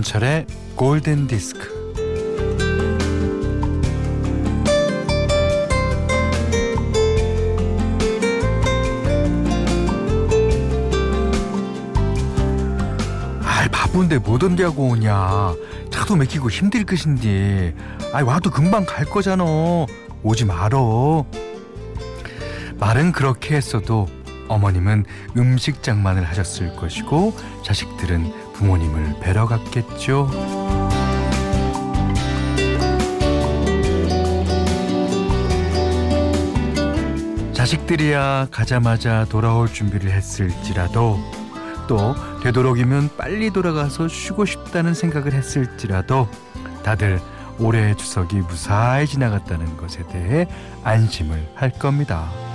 김현철의 골든 디스크. 아이 바쁜데 못 언제하고 오냐. 차도 막히고 힘들 것인데. 아이 와도 금방 갈 거잖아. 오지 말어. 말은 그렇게 했어도 어머님은 음식 장만을 하셨을 것이고 자식들은 부모님을 뵈러 갔겠죠. 자식들이야 가자마자 돌아올 준비를 했을지라도 또 되도록이면 빨리 돌아가서 쉬고 싶다는 생각을 했을지라도 다들 올해의 추석이 무사히 지나갔다는 것에 대해 안심을 할 겁니다.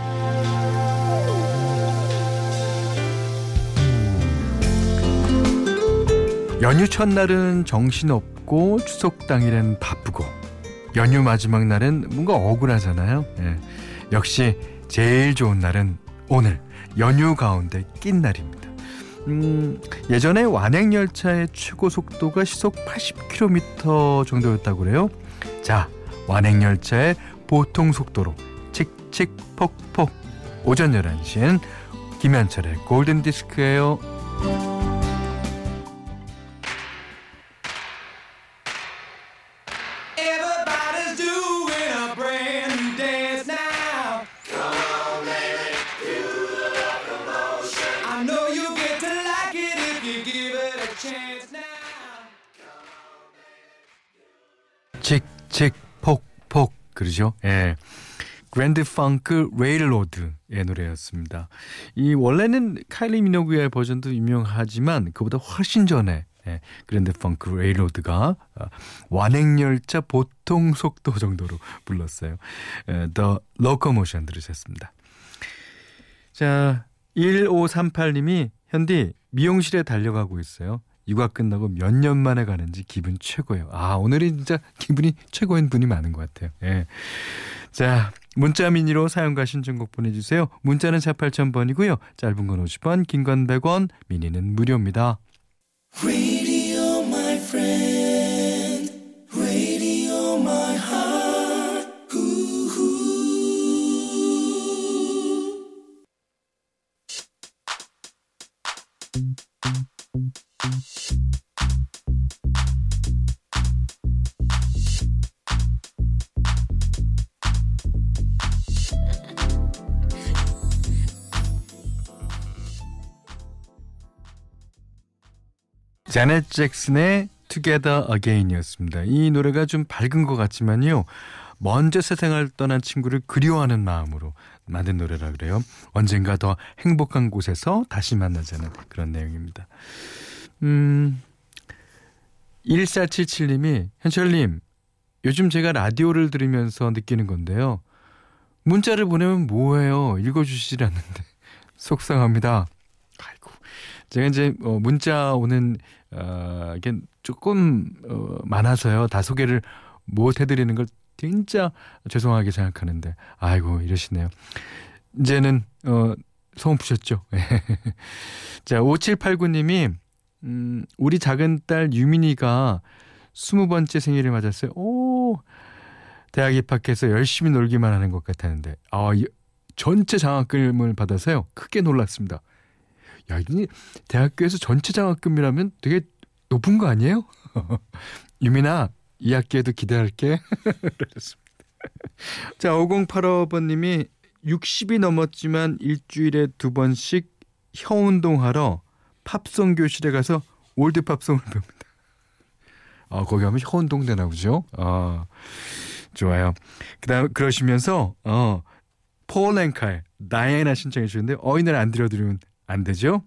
연휴 첫날은 정신없고 추석 당일엔 바쁘고 연휴 마지막 날은 뭔가 억울하잖아요. 예. 역시 제일 좋은 날은 오늘 연휴 가운데 낀 날입니다. 음, 예전에 완행열차의 최고 속도가 시속 80km 정도였다고 그래요. 자, 완행열차의 보통 속도로 칙칙 폭폭 오전 11시엔 김현철의 골든디스크예요. 칙칙폭폭 그러죠? 예. 그랜드 펑크 레일로드의 노래였습니다. 이 원래는 카일리 미노그의 버전도 유명하지만 그보다 훨씬 전에 예, 그랜드 펑크 레일로드가 어, 완행열차 보통 속도 정도로 불렀어요. 예, The Locomotion 들으셨습니다. 자, 1538님이 현디 미용실에 달려가고 있어요. 육아 끝나고 몇 년 만에 가는지 기분 최고예요. 아, 오늘이 진짜 기분이 최고인 분이 많은 것 같아요. 예. 자, 문자 미니로 사용과 신청곡 보내주세요. 문자는 4 8000번이고요. 짧은 건 50원, 긴 건 100원, 미니는 무료입니다. 자넷 잭슨의 Together Again이었습니다. 이 노래가 좀 밝은 것 같지만요. 먼저 세상을 떠난 친구를 그리워하는 마음으로 만든 노래라 그래요. 언젠가 더 행복한 곳에서 다시 만나자는 그런 내용입니다. 음, 1477님이 현철님, 요즘 제가 라디오를 들으면서 느끼는 건데요. 문자를 보내면 뭐해요? 읽어주시질 않는데 속상합니다. 제가 이제 어, 문자 오는 어, 이게 조금 어, 많아서요. 다 소개를 못 해드리는 걸 진짜 죄송하게 생각하는데 아이고 이러시네요. 이제는 어, 소원 푸셨죠? 자 5789님이 음, 우리 작은 딸 유민이가 스무 번째 생일을 맞았어요. 오 대학 입학해서 열심히 놀기만 하는 것 같았는데 아 이, 전체 장학금을 받아서요 크게 놀랐습니다. 야, 이 대학교에서 전체 장학금이라면 되게 높은 거 아니에요? 유민아, 이 학기에도 기대할게. 자, 5085번님이 60이 넘었지만 일주일에 두 번씩 혀 운동하러 팝송 교실에 가서 old 팝송을 배웁니다. 아, 거기 하면 혀 운동 되나 보죠? 아, 좋아요. 그 다음, 그러시면서, 어, 폴 랭칼, 다이애나 신청해 주셨는데, 어인을 안 들려드리면 안 되죠?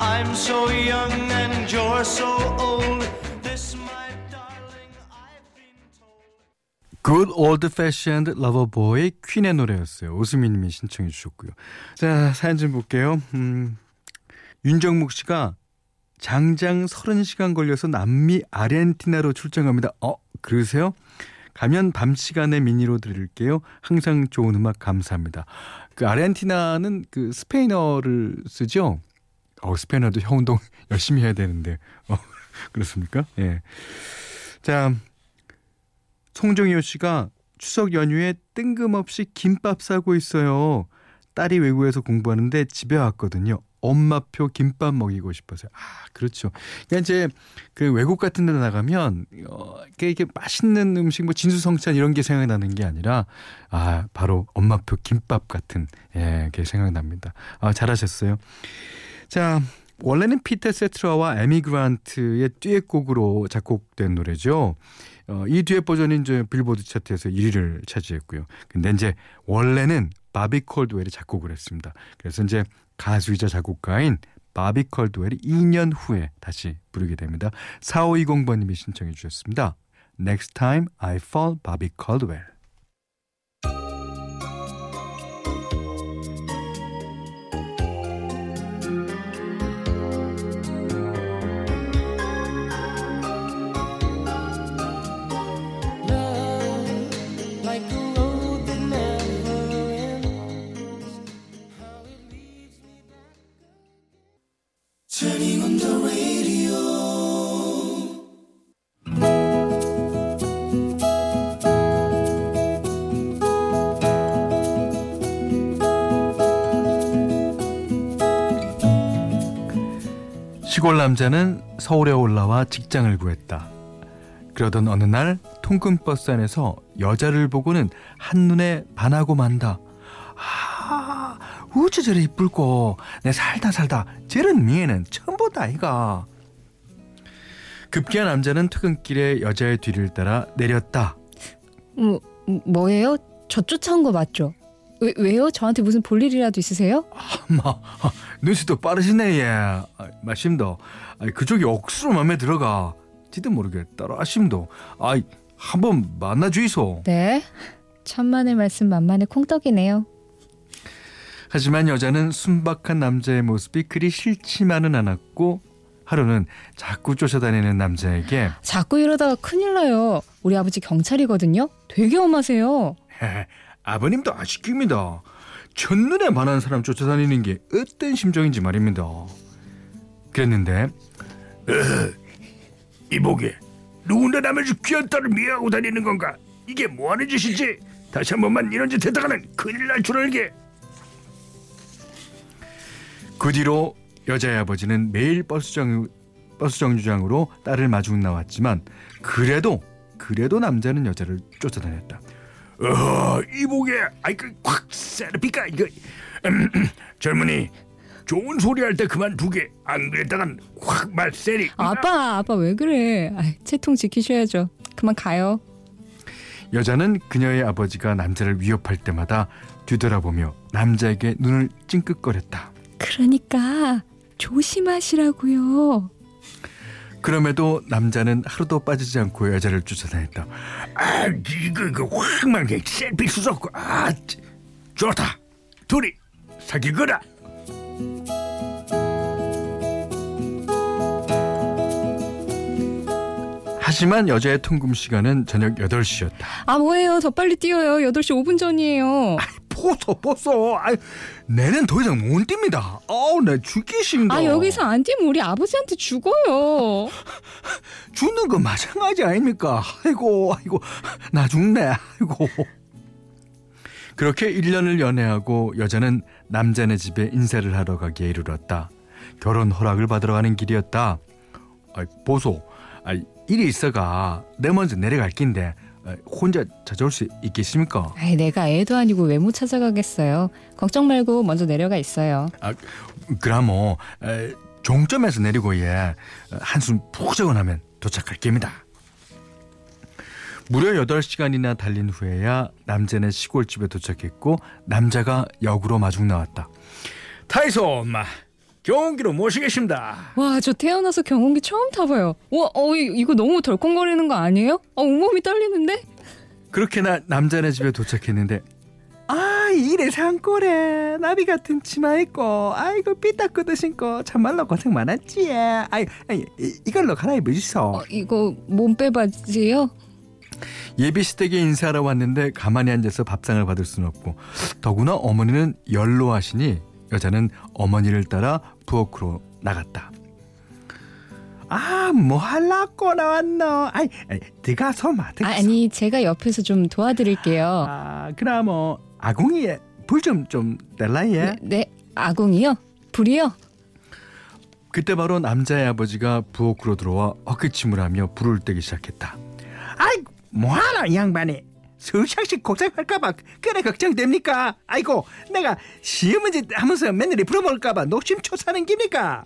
I'm so young and you're so old. This, my darling, I've been told. Good Old Fashioned Lover Boy 퀸의 노래였어요. 오수미님이 신청해 주셨고요. 자 사연 좀 볼게요. 음, 윤정묵 씨가 장장 30시간 걸려서 남미 아르헨티나로 출장합니다. 어, 그러세요? 가면 밤 시간에 미니로 들을게요. 항상 좋은 음악 감사합니다. 그 아르헨티나는 그 스페인어를 쓰죠. 어, 스페인어도 혀 운동 열심히 해야 되는데. 어, 그렇습니까? 예. 자, 송정효 씨가 추석 연휴에 뜬금없이 김밥 싸고 있어요. 딸이 외국에서 공부하는데 집에 왔거든요. 엄마표 김밥 먹이고 싶어서요. 아, 그렇죠. 그러니까 이제 그 외국 같은 데 나가면 어, 이게, 맛있는 음식 뭐 진수성찬 이런 게 생각나는 게 아니라 아, 바로 엄마표 김밥 같은 예, 게 생각납니다. 아, 잘하셨어요. 자, 원래는 피터 세트라와 에미 그란트의 듀엣곡으로 작곡된 노래죠. 어, 이 듀엣 버전이 이제 빌보드 차트에서 1위를 차지했고요. 근데 이제 원래는 바비 콜드웰이 작곡을 했습니다. 그래서 이제 가수이자 작곡가인 바비 콜드웰이 2년 후에 다시 부르게 됩니다. 4520번님이 신청해 주셨습니다. Next time I fall, 바비 콜드웰. 시골 남자는 서울에 올라와 직장을 구했다. 그러던 어느 날 통근버스 안에서 여자를 보고는 한눈에 반하고 만다. 아, 우째 저래 이쁠고 내 살다 살다 저런 미애는 처음 본다 아이가. 급기야 남자는 퇴근길에 여자의 뒤를 따라 내렸다. 뭐, 뭐예요? 저 쫓아온 거 맞죠? 왜, 왜요? 저한테 무슨 볼 일이라도 있으세요? 마, 눈치도 빠르시네 얘. 아, 마심도. 아, 그쪽이 억수로 맘에 들어가. 지도 모르게 따라 아심도. 아이 한번 만나 주이소. 네. 천만의 말씀 만만의 콩떡이네요. 하지만 여자는 순박한 남자의 모습이 그리 싫지만은 않았고 하루는 자꾸 쫓아다니는 남자에게 자꾸 이러다가 큰일 나요. 우리 아버지 경찰이거든요. 되게 엄하세요. 아버님도 아시킵니다. 첫눈에 반한 사람 쫓아다니는 게 어떤 심정인지 말입니다. 그랬는데 이보게 누군데 남의 집 귀한 딸을 미워하고 다니는 건가 이게 뭐하는 짓이지 다시 한 번만 이런 짓 했다가는 큰일 날 줄 알게 그 뒤로 여자의 아버지는 매일 버스정 버스 정류장으로 딸을 마중 나왔지만 그래도 그래도 남자는 여자를 쫓아다녔다. 어 이보게 아이 그콱 세르피까 이거 음, 음, 젊은이 좋은 소리 할 때 그만 두게 안 그랬다간 확 말세리 아빠, 아빠 왜 그래? 아, 채통 지키셔야죠. 그만 가요. 여자는 그녀의 아버지가 남자를 위협할 때마다 뒤돌아보며 남자에게 눈을 찡긋거렸다. 그러니까 조심하시라고요. 그럼에도 남자는 하루도 빠지지 않고 여자를 쫓아다녔다. 아 이거 이거 확 말게 셀피 수석 아 찌- 좋다 둘이 사귈 거다 하지만 여자의 통금 시간은 저녁 8시였다. 아, 뭐예요? 더 빨리 뛰어요. 8시 5분 전이에요. 보소 보소. 아, 내는 더 이상 못 뜁니다. 아우 나 죽기 싫다. 아, 여기서 안 뛰면 우리 아버지한테 죽어요. 죽는 거 마찬가지 아닙니까? 아이고 아이고 나 죽네. 아이고. 그렇게 1년을 연애하고 여자는 남자네 집에 인사를 하러 가기에 이르렀다. 결혼 허락을 받으러 가는 길이었다. 아, 보소. 아, 일이 있어가 내 먼저 내려갈 낀데 아, 혼자 찾아올 수 있겠습니까? 아이, 내가 애도 아니고 왜 못 찾아가겠어요. 걱정 말고 먼저 내려가 있어요. 아, 그라모 에, 종점에서 내리고 예 한숨 푹 나면 도착할 겁니다. 무려 8시간이나 달린 후에야 남자네 시골집에 도착했고 남자가 역으로 마중 나왔다. 타이소 엄마 경운기로 모시겠습니다 와, 저 태어나서 경운기 처음 타봐요. 와, 어, 이- 이거 너무 덜컹거리는 거 아니에요? 어, 온몸이 떨리는데? 그렇게 나 남자네 집에 도착했는데 아 이래 산꼬래 나비 같은 치마 입고 아이고 삐딱구도 신고 참말로 고생 많았지 아이, 아이 이- 이걸로 갈아입으시소 어, 이거 몸빼 바지요? 예비 시댁에 인사하러 왔는데 가만히 앉아서 밥상을 받을 수는 없고 더구나 어머니는 연로하시니 여자는 어머니를 따라 부엌으로 나갔다. 아, 뭐 할라고 나왔노? 아이, 들어가서 마, 아. 아니 제가 옆에서 좀 도와드릴게요. 아, 그럼 뭐 아궁이에 불 좀좀 낼라 예. 네, 네, 아궁이요? 불이요? 그때 바로 남자의 아버지가 부엌으로 들어와 헛기침을 하며 불을 떼기 시작했다. 아이, 뭐하나 이 양반이 서울시학식 고생할까봐 그래 걱정됩니까? 아이고 내가 시험 문제 하면서 며느리 불어먹을까봐 녹심초사는 깁니까?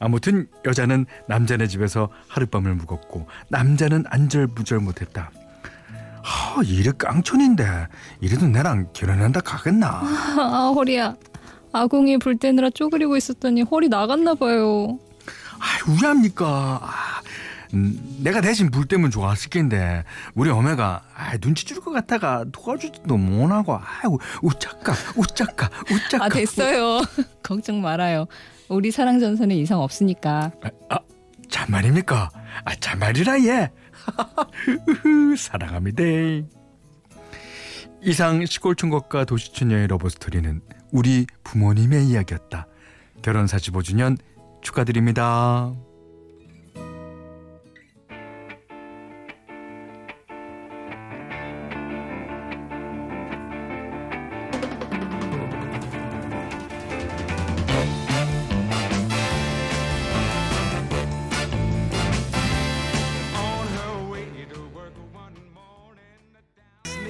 아무튼 여자는 남자네 집에서 하룻밤을 묵었고 남자는 안절부절 못했다. 하, 이래 깡촌인데 이래도 나랑 결혼한다 가겠나? 아 허리야. 아궁이 불 떼느라 쪼그리고 있었더니 허리 나갔나 봐요. 아, 우리합니까? 음, 내가 대신 불 때면 좋았을 텐데 우리 어메가 아, 눈치 줄 것 같다가 도와주지도 못하고 아이고 우짜까 우짜까 우짜까 아 됐어요. 걱정 말아요. 우리 사랑 전선에 이상 없으니까. 아, 아, 참말입니까? 아 참말이라 예 사랑합니다 이상 시골총각과 도시처녀의 러브스토리는 우리 부모님의 이야기였다 결혼 45주년 축하드립니다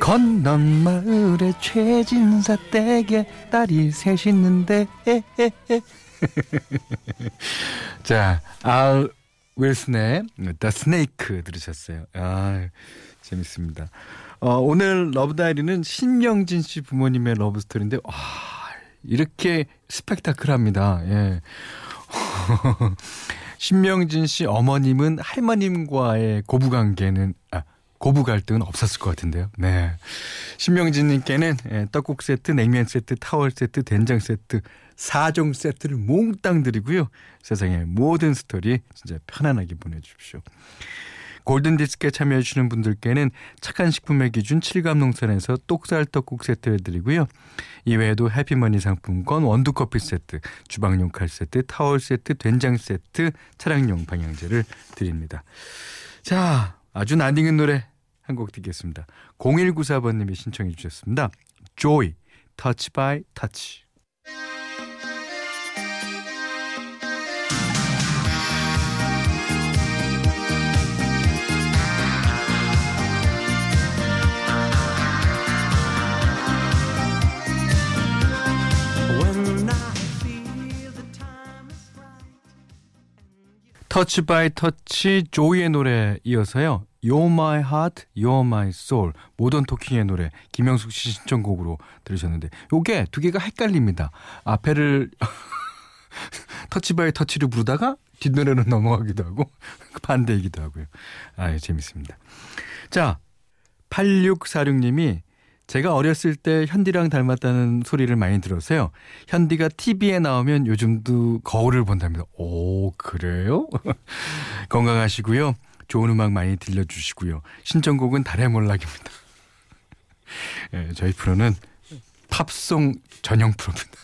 건넌 마을에 최진사 댁에 딸이 셋 있는데 자, 알 윌슨의 The Snake 들으셨어요. 아, 재밌습니다. 어, 오늘 love diary는 신명진 씨 부모님의 love story인데 와, 이렇게 스펙타클합니다. 예. 신명진 씨 어머님은 할머님과의 고부 관계는 아, 고부 갈등은 없었을 것 같은데요. 네. 신명진님께는 예, 떡국 세트, 냉면 세트, 타월 세트, 된장 세트, 4종 세트를 몽땅 드리고요. 세상의 모든 스토리 진짜 편안하게 보내주십시오. 골든디스크에 참여해주시는 분들께는 착한 식품의 기준 칠갑농산에서 똑살 떡국 세트를 드리고요. 이외에도 해피머니 상품권, 원두커피 세트, 주방용 칼 세트, 타월 세트, 된장 세트, 차량용 방향제를 드립니다. 자, 아주 낯익은 노래 한 곡 듣겠습니다. 0194번님이 신청해 주셨습니다. Joy, Touch by Touch. Touch By Touch 조이의 노래 이어서요. You're My Heart, You're My Soul Modern Talking의 노래 김영숙 씨 신청곡으로 들으셨는데 요게 두 개가 헷갈립니다. 앞에를 Touch By Touch를 부르다가 뒷노래로 넘어가기도 하고 반대이기도 하고요. 아, 재밌습니다. 자, 8646님이 제가 어렸을 때 현디랑 닮았다는 소리를 많이 들었어요. 현디가 TV에 나오면 요즘도 거울을 본답니다. 오, 그래요? 건강하시고요. 좋은 음악 많이 들려주시고요. 신청곡은 달의 몰락입니다. 예, 저희 프로는 팝송 전용 프로입니다.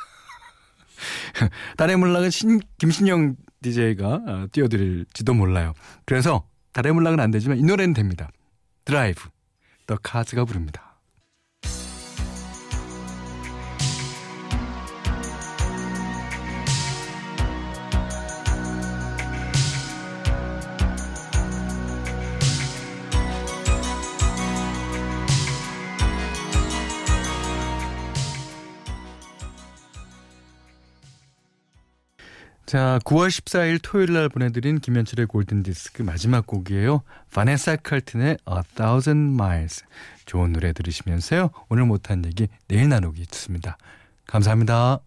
달의 몰락은 신, 김신영 DJ가 어, 띄워드릴지도 몰라요. 그래서 달의 몰락은 안 되지만 이 노래는 됩니다. 드라이브. 더 카즈가 부릅니다. 자, 9월 14일 토요일 날 보내드린 김현철의 골든디스크 마지막 곡이에요. 바네사 칼튼의 A Thousand Miles. 좋은 노래 들으시면서요. 오늘 못한 얘기 내일 나누겠습니다. 감사합니다.